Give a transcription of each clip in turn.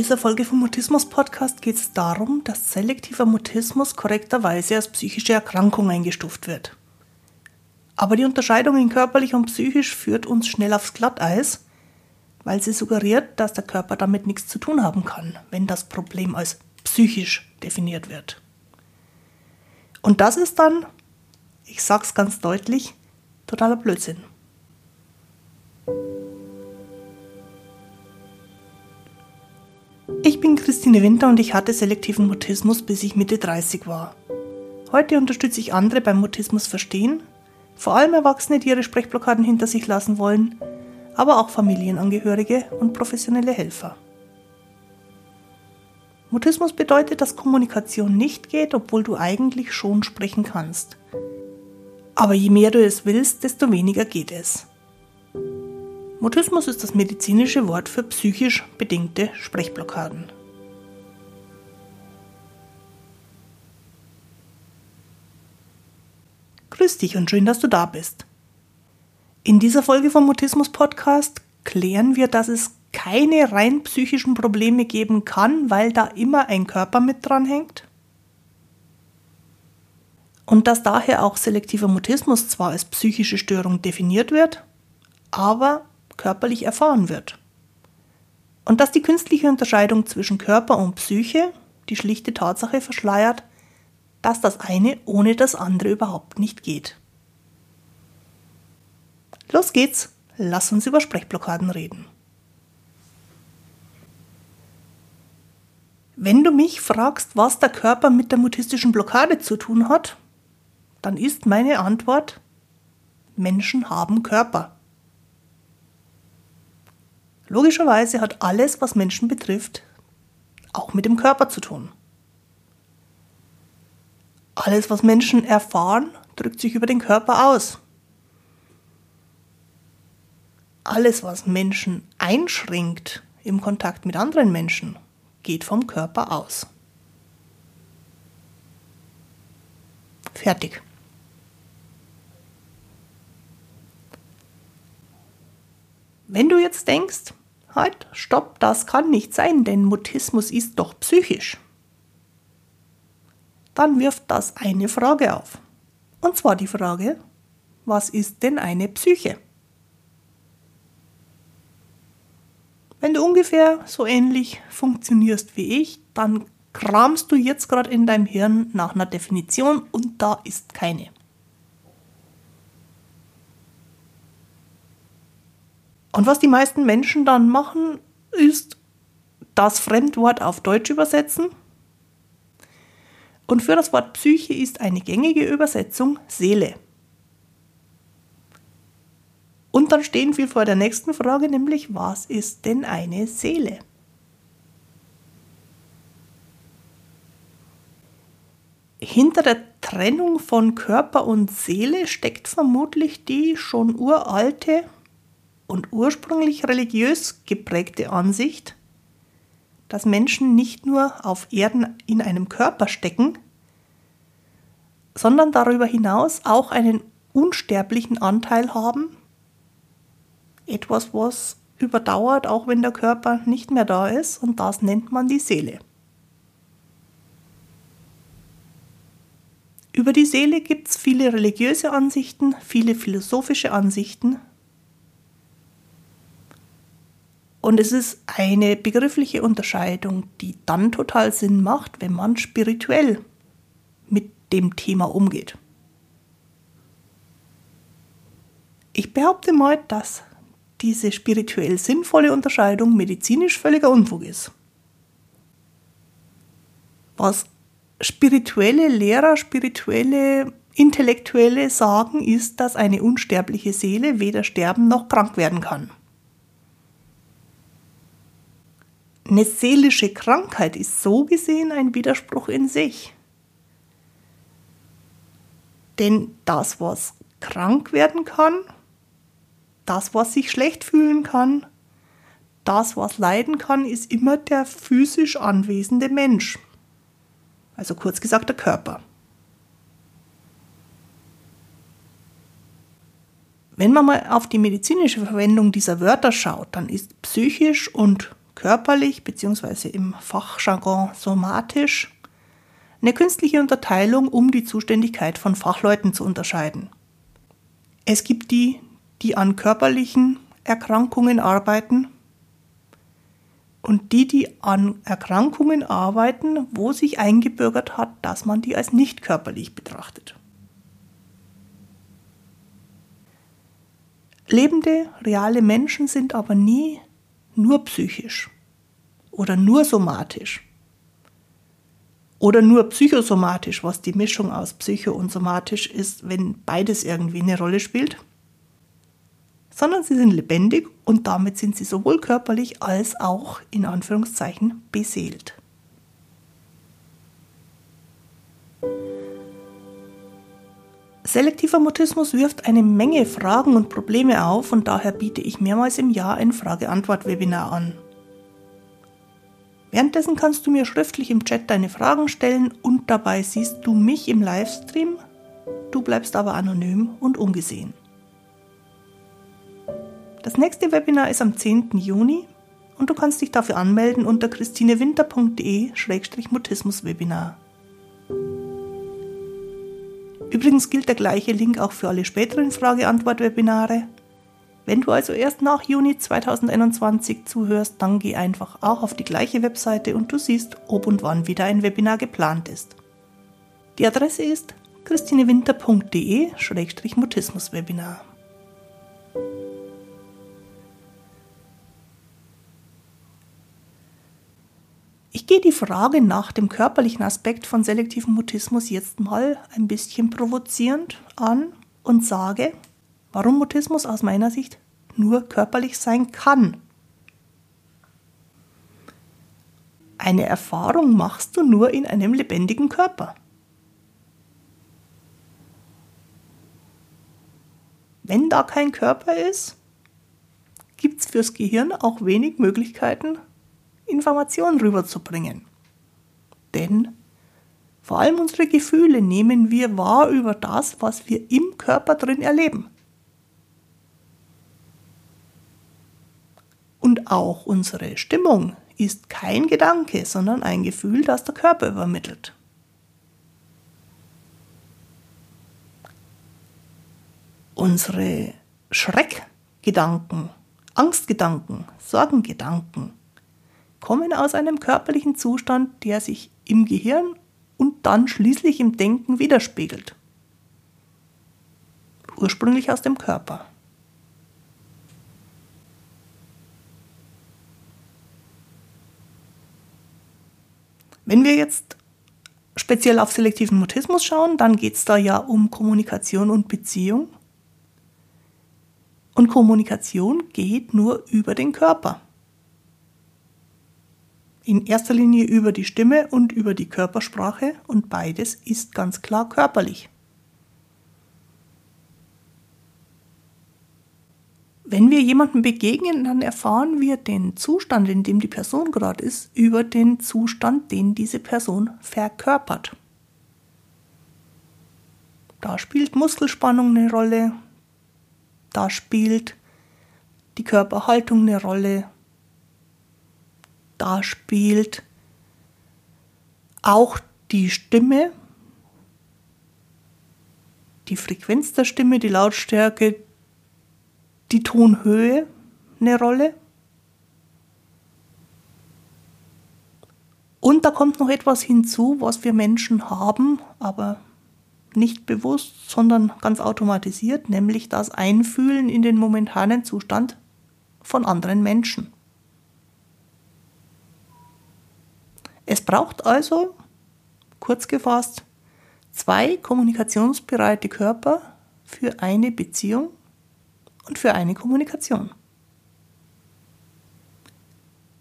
dieser Folge vom Mutismus Podcast geht es darum, dass selektiver Mutismus korrekterweise als psychische Erkrankung eingestuft wird. Aber die Unterscheidung in körperlich und psychisch führt uns schnell aufs Glatteis, weil sie suggeriert, dass der Körper damit nichts zu tun haben kann, wenn das Problem als psychisch definiert wird. Und das ist dann, ich sag's ganz deutlich, totaler Blödsinn. Ich bin Christine Winter und ich hatte selektiven Mutismus, bis ich Mitte 30 war. Heute unterstütze ich andere beim Mutismus verstehen, vor allem Erwachsene, die ihre Sprechblockaden hinter sich lassen wollen, aber auch Familienangehörige und professionelle Helfer. Mutismus bedeutet, dass Kommunikation nicht geht, obwohl du eigentlich schon sprechen kannst. Aber je mehr du es willst, desto weniger geht es. Mutismus ist das medizinische Wort für psychisch bedingte Sprechblockaden. Grüß dich und schön, dass du da bist. In dieser Folge vom Mutismus Podcast klären wir, dass es keine rein psychischen Probleme geben kann, weil da immer ein Körper mit dran hängt. Und dass daher auch selektiver Mutismus zwar als psychische Störung definiert wird, aber körperlich erfahren wird. Und dass die künstliche Unterscheidung zwischen Körper und Psyche die schlichte Tatsache verschleiert, dass das eine ohne das andere überhaupt nicht geht. Los geht's, lass uns über Sprechblockaden reden. Wenn du mich fragst, was der Körper mit der mutistischen Blockade zu tun hat, dann ist meine Antwort, Menschen haben Körper. Logischerweise hat alles, was Menschen betrifft, auch mit dem Körper zu tun. Alles, was Menschen erfahren, drückt sich über den Körper aus. Alles, was Menschen einschränkt im Kontakt mit anderen Menschen, geht vom Körper aus. Fertig. Wenn du jetzt denkst, Halt, stopp, das kann nicht sein, denn Mutismus ist doch psychisch. Dann wirft das eine Frage auf. Und zwar die Frage, was ist denn eine Psyche? Wenn du ungefähr so ähnlich funktionierst wie ich, dann kramst du jetzt gerade in deinem Hirn nach einer Definition und da ist keine. Und was die meisten Menschen dann machen, ist das Fremdwort auf Deutsch übersetzen. Und für das Wort Psyche ist eine gängige Übersetzung Seele. Und dann stehen wir vor der nächsten Frage, nämlich was ist denn eine Seele? Hinter der Trennung von Körper und Seele steckt vermutlich die schon uralte und ursprünglich religiös geprägte Ansicht, dass Menschen nicht nur auf Erden in einem Körper stecken, sondern darüber hinaus auch einen unsterblichen Anteil haben, etwas, was überdauert, auch wenn der Körper nicht mehr da ist, und das nennt man die Seele. Über die Seele gibt es viele religiöse Ansichten, viele philosophische Ansichten, Und es ist eine begriffliche Unterscheidung, die dann total Sinn macht, wenn man spirituell mit dem Thema umgeht. Ich behaupte mal, dass diese spirituell sinnvolle Unterscheidung medizinisch völliger Unfug ist. Was spirituelle Lehrer, spirituelle Intellektuelle sagen, ist, dass eine unsterbliche Seele weder sterben noch krank werden kann. Eine seelische Krankheit ist so gesehen ein Widerspruch in sich. Denn das, was krank werden kann, das, was sich schlecht fühlen kann, das, was leiden kann, ist immer der physisch anwesende Mensch. Also kurz gesagt der Körper. Wenn man mal auf die medizinische Verwendung dieser Wörter schaut, dann ist psychisch und körperlich bzw. im Fachjargon somatisch eine künstliche Unterteilung, um die Zuständigkeit von Fachleuten zu unterscheiden. Es gibt die, die an körperlichen Erkrankungen arbeiten und die, die an Erkrankungen arbeiten, wo sich eingebürgert hat, dass man die als nicht körperlich betrachtet. Lebende, reale Menschen sind aber nie nur psychisch oder nur somatisch oder nur psychosomatisch, was die Mischung aus psycho und somatisch ist, wenn beides irgendwie eine Rolle spielt, sondern sie sind lebendig und damit sind sie sowohl körperlich als auch in Anführungszeichen beseelt. Selektiver Mutismus wirft eine Menge Fragen und Probleme auf und daher biete ich mehrmals im Jahr ein Frage-Antwort-Webinar an. Währenddessen kannst du mir schriftlich im Chat deine Fragen stellen und dabei siehst du mich im Livestream. Du bleibst aber anonym und ungesehen. Das nächste Webinar ist am 10. Juni und du kannst dich dafür anmelden unter christinewinter.de-mutismus-webinar. Übrigens gilt der gleiche Link auch für alle späteren Frage-Antwort-Webinare. Wenn du also erst nach Juni 2021 zuhörst, dann geh einfach auch auf die gleiche Webseite und du siehst, ob und wann wieder ein Webinar geplant ist. Die Adresse ist christinewinter.de-mutismus-webinar. Ich gehe die Frage nach dem körperlichen Aspekt von selektivem Mutismus jetzt mal ein bisschen provozierend an und sage, warum Mutismus aus meiner Sicht nur körperlich sein kann. Eine Erfahrung machst du nur in einem lebendigen Körper. Wenn da kein Körper ist, gibt es fürs Gehirn auch wenig Möglichkeiten, Informationen rüberzubringen. Denn vor allem unsere Gefühle nehmen wir wahr über das, was wir im Körper drin erleben. Und auch unsere Stimmung ist kein Gedanke, sondern ein Gefühl, das der Körper übermittelt. Unsere Schreckgedanken, Angstgedanken, Sorgengedanken kommen aus einem körperlichen Zustand, der sich im Gehirn und dann schließlich im Denken widerspiegelt. Ursprünglich aus dem Körper. Wenn wir jetzt speziell auf selektiven Mutismus schauen, dann geht es da ja um Kommunikation und Beziehung. Und Kommunikation geht nur über den Körper in erster Linie über die Stimme und über die Körpersprache und beides ist ganz klar körperlich. Wenn wir jemandem begegnen, dann erfahren wir den Zustand, in dem die Person gerade ist, über den Zustand, den diese Person verkörpert. Da spielt Muskelspannung eine Rolle, da spielt die Körperhaltung eine Rolle, da spielt auch die Stimme, die Frequenz der Stimme, die Lautstärke, die Tonhöhe eine Rolle. Und da kommt noch etwas hinzu, was wir Menschen haben, aber nicht bewusst, sondern ganz automatisiert, nämlich das Einfühlen in den momentanen Zustand von anderen Menschen. Es braucht also, kurz gefasst, zwei kommunikationsbereite Körper für eine Beziehung und für eine Kommunikation.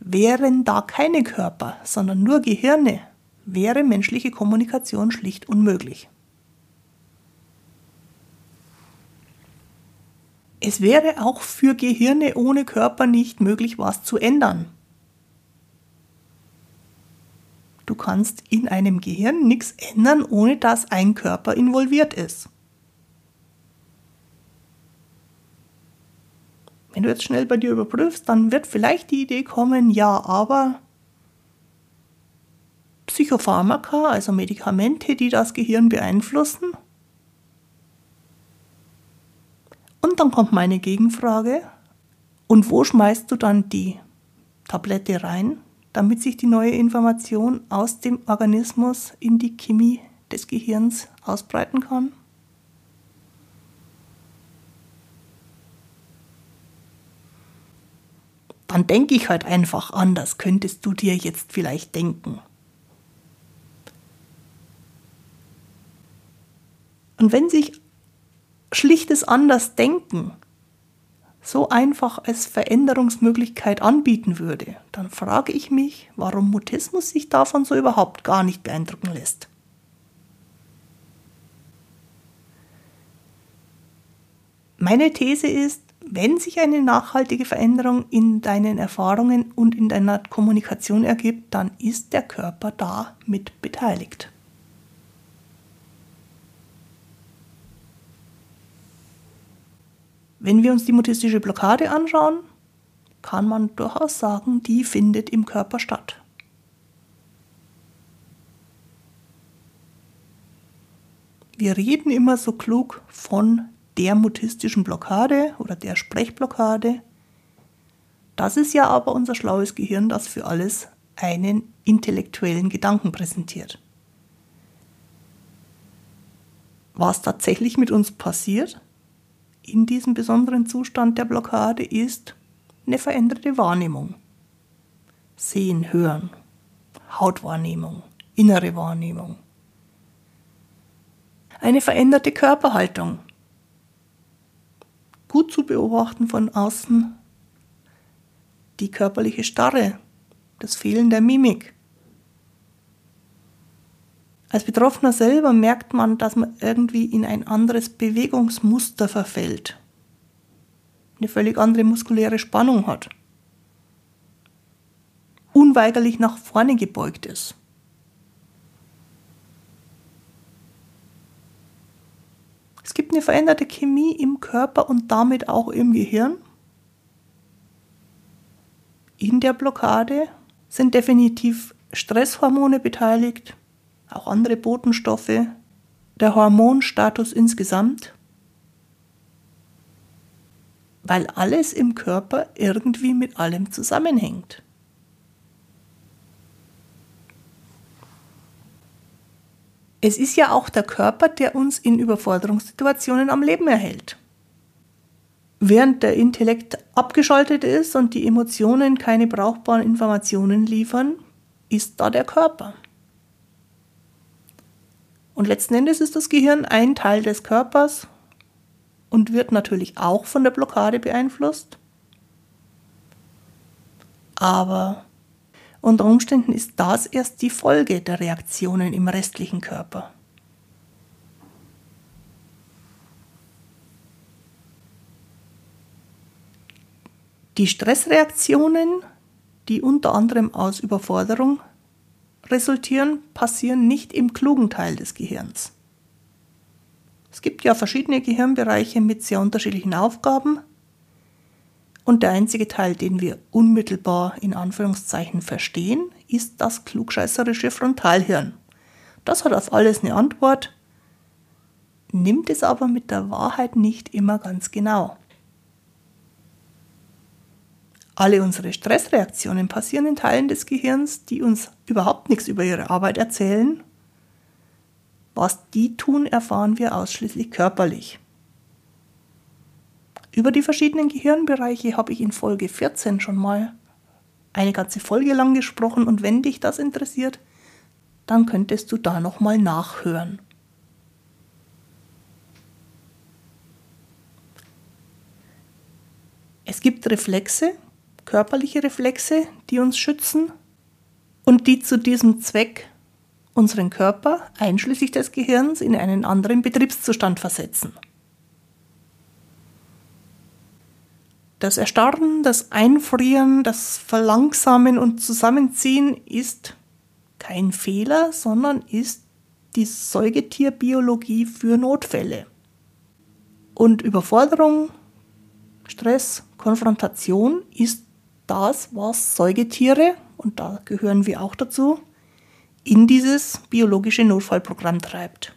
Wären da keine Körper, sondern nur Gehirne, wäre menschliche Kommunikation schlicht unmöglich. Es wäre auch für Gehirne ohne Körper nicht möglich, was zu ändern. Du kannst in einem Gehirn nichts ändern, ohne dass ein Körper involviert ist. Wenn du jetzt schnell bei dir überprüfst, dann wird vielleicht die Idee kommen, ja, aber Psychopharmaka, also Medikamente, die das Gehirn beeinflussen. Und dann kommt meine Gegenfrage, und wo schmeißt du dann die Tablette rein, damit sich die neue Information aus dem Organismus in die Chemie des Gehirns ausbreiten kann? Dann denke ich halt einfach anders, könntest du dir jetzt vielleicht denken. Und wenn sich schlichtes Andersdenken so einfach als Veränderungsmöglichkeit anbieten würde, dann frage ich mich, warum Mutismus sich davon so überhaupt gar nicht beeindrucken lässt. Meine These ist, wenn sich eine nachhaltige Veränderung in deinen Erfahrungen und in deiner Kommunikation ergibt, dann ist der Körper da mit beteiligt. Wenn wir uns die mutistische Blockade anschauen, kann man durchaus sagen, die findet im Körper statt. Wir reden immer so klug von der mutistischen Blockade oder der Sprechblockade. Das ist ja aber unser schlaues Gehirn, das für alles einen intellektuellen Gedanken präsentiert. Was tatsächlich mit uns passiert, in diesem besonderen Zustand der Blockade ist eine veränderte Wahrnehmung. Sehen, hören, Hautwahrnehmung, innere Wahrnehmung. Eine veränderte Körperhaltung. Gut zu beobachten von außen die körperliche Starre, das Fehlen der Mimik. Als Betroffener selber merkt man, dass man irgendwie in ein anderes Bewegungsmuster verfällt, eine völlig andere muskuläre Spannung hat, unweigerlich nach vorne gebeugt ist. Es gibt eine veränderte Chemie im Körper und damit auch im Gehirn. In der Blockade sind definitiv Stresshormone beteiligt, auch andere Botenstoffe, der Hormonstatus insgesamt, weil alles im Körper irgendwie mit allem zusammenhängt. Es ist ja auch der Körper, der uns in Überforderungssituationen am Leben erhält. Während der Intellekt abgeschaltet ist und die Emotionen keine brauchbaren Informationen liefern, ist da der Körper. Und letzten Endes ist das Gehirn ein Teil des Körpers und wird natürlich auch von der Blockade beeinflusst. Aber unter Umständen ist das erst die Folge der Reaktionen im restlichen Körper. Die Stressreaktionen, die unter anderem aus Überforderung resultieren, passieren nicht im klugen Teil des Gehirns. Es gibt ja verschiedene Gehirnbereiche mit sehr unterschiedlichen Aufgaben und der einzige Teil, den wir unmittelbar in Anführungszeichen verstehen, ist das klugscheißerische Frontalhirn. Das hat auf alles eine Antwort, nimmt es aber mit der Wahrheit nicht immer ganz genau. Alle unsere Stressreaktionen passieren in Teilen des Gehirns, die uns überhaupt nichts über ihre Arbeit erzählen. Was die tun, erfahren wir ausschließlich körperlich. Über die verschiedenen Gehirnbereiche habe ich in Folge 14 schon mal eine ganze Folge lang gesprochen und wenn dich das interessiert, dann könntest du da nochmal nachhören. Es gibt Reflexe, körperliche Reflexe, die uns schützen und die zu diesem Zweck unseren Körper, einschließlich des Gehirns, in einen anderen Betriebszustand versetzen. Das Erstarren, das Einfrieren, das Verlangsamen und Zusammenziehen ist kein Fehler, sondern ist die Säugetierbiologie für Notfälle. Und Überforderung Stress, Konfrontation ist das, was Säugetiere, und da gehören wir auch dazu, in dieses biologische Notfallprogramm treibt.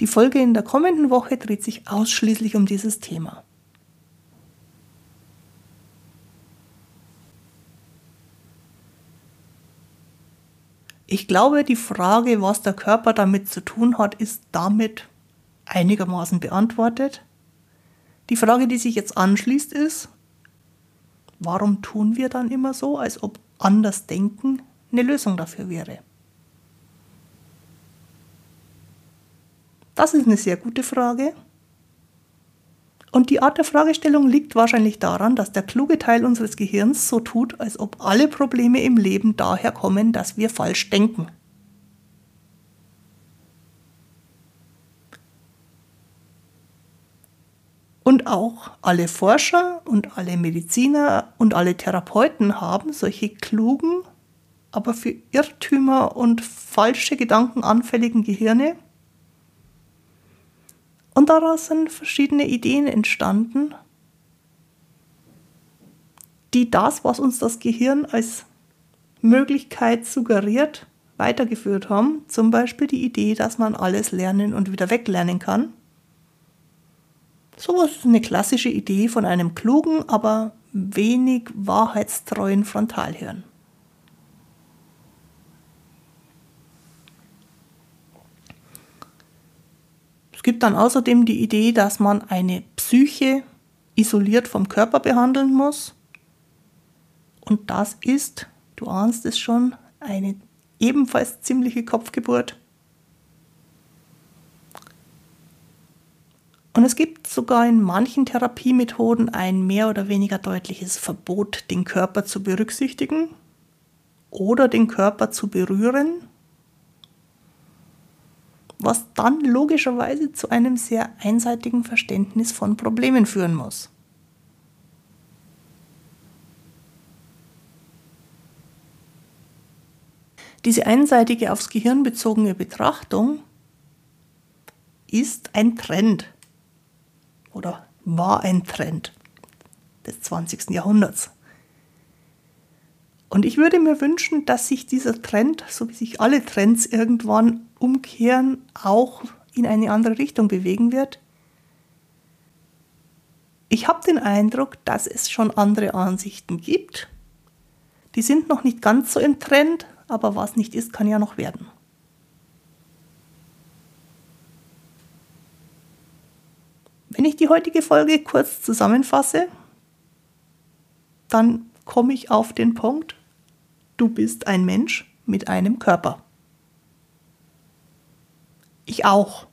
Die Folge in der kommenden Woche dreht sich ausschließlich um dieses Thema. Ich glaube, die Frage, was der Körper damit zu tun hat, ist damit einigermaßen beantwortet. Die Frage, die sich jetzt anschließt, ist, warum tun wir dann immer so, als ob anders denken eine Lösung dafür wäre? Das ist eine sehr gute Frage. Und die Art der Fragestellung liegt wahrscheinlich daran, dass der kluge Teil unseres Gehirns so tut, als ob alle Probleme im Leben daher kommen, dass wir falsch denken. Und auch alle Forscher und alle Mediziner und alle Therapeuten haben solche klugen, aber für Irrtümer und falsche Gedanken anfälligen Gehirne. Und daraus sind verschiedene Ideen entstanden, die das, was uns das Gehirn als Möglichkeit suggeriert, weitergeführt haben. Zum Beispiel die Idee, dass man alles lernen und wieder weglernen kann. Sowas ist eine klassische Idee von einem klugen, aber wenig wahrheitstreuen Frontalhirn. Es gibt dann außerdem die Idee, dass man eine Psyche isoliert vom Körper behandeln muss. Und das ist, du ahnst es schon, eine ebenfalls ziemliche Kopfgeburt. Und es gibt sogar in manchen Therapiemethoden ein mehr oder weniger deutliches Verbot, den Körper zu berücksichtigen oder den Körper zu berühren, was dann logischerweise zu einem sehr einseitigen Verständnis von Problemen führen muss. Diese einseitige aufs Gehirn bezogene Betrachtung ist ein Trend oder war ein Trend des 20. Jahrhunderts. Und ich würde mir wünschen, dass sich dieser Trend, so wie sich alle Trends irgendwann umkehren, auch in eine andere Richtung bewegen wird. Ich habe den Eindruck, dass es schon andere Ansichten gibt. Die sind noch nicht ganz so im Trend, aber was nicht ist, kann ja noch werden. Wenn ich die heutige Folge kurz zusammenfasse, dann komme ich auf den Punkt, du bist ein Mensch mit einem Körper. Ich auch.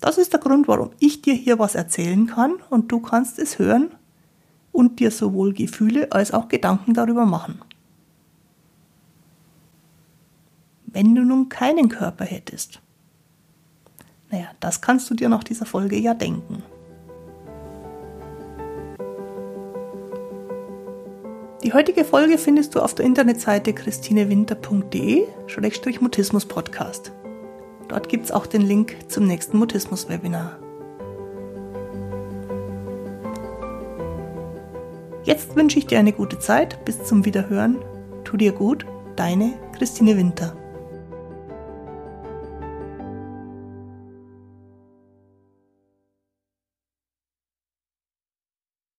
Das ist der Grund, warum ich dir hier was erzählen kann und du kannst es hören und dir sowohl Gefühle als auch Gedanken darüber machen. Wenn du nun keinen Körper hättest, naja, das kannst du dir nach dieser Folge ja denken. Die heutige Folge findest du auf der Internetseite christinewinter.de-mutismus-podcast. Dort gibt es auch den Link zum nächsten Mutismus-Webinar. Jetzt wünsche ich dir eine gute Zeit. Bis zum Wiederhören. Tu dir gut. Deine Christine Winter.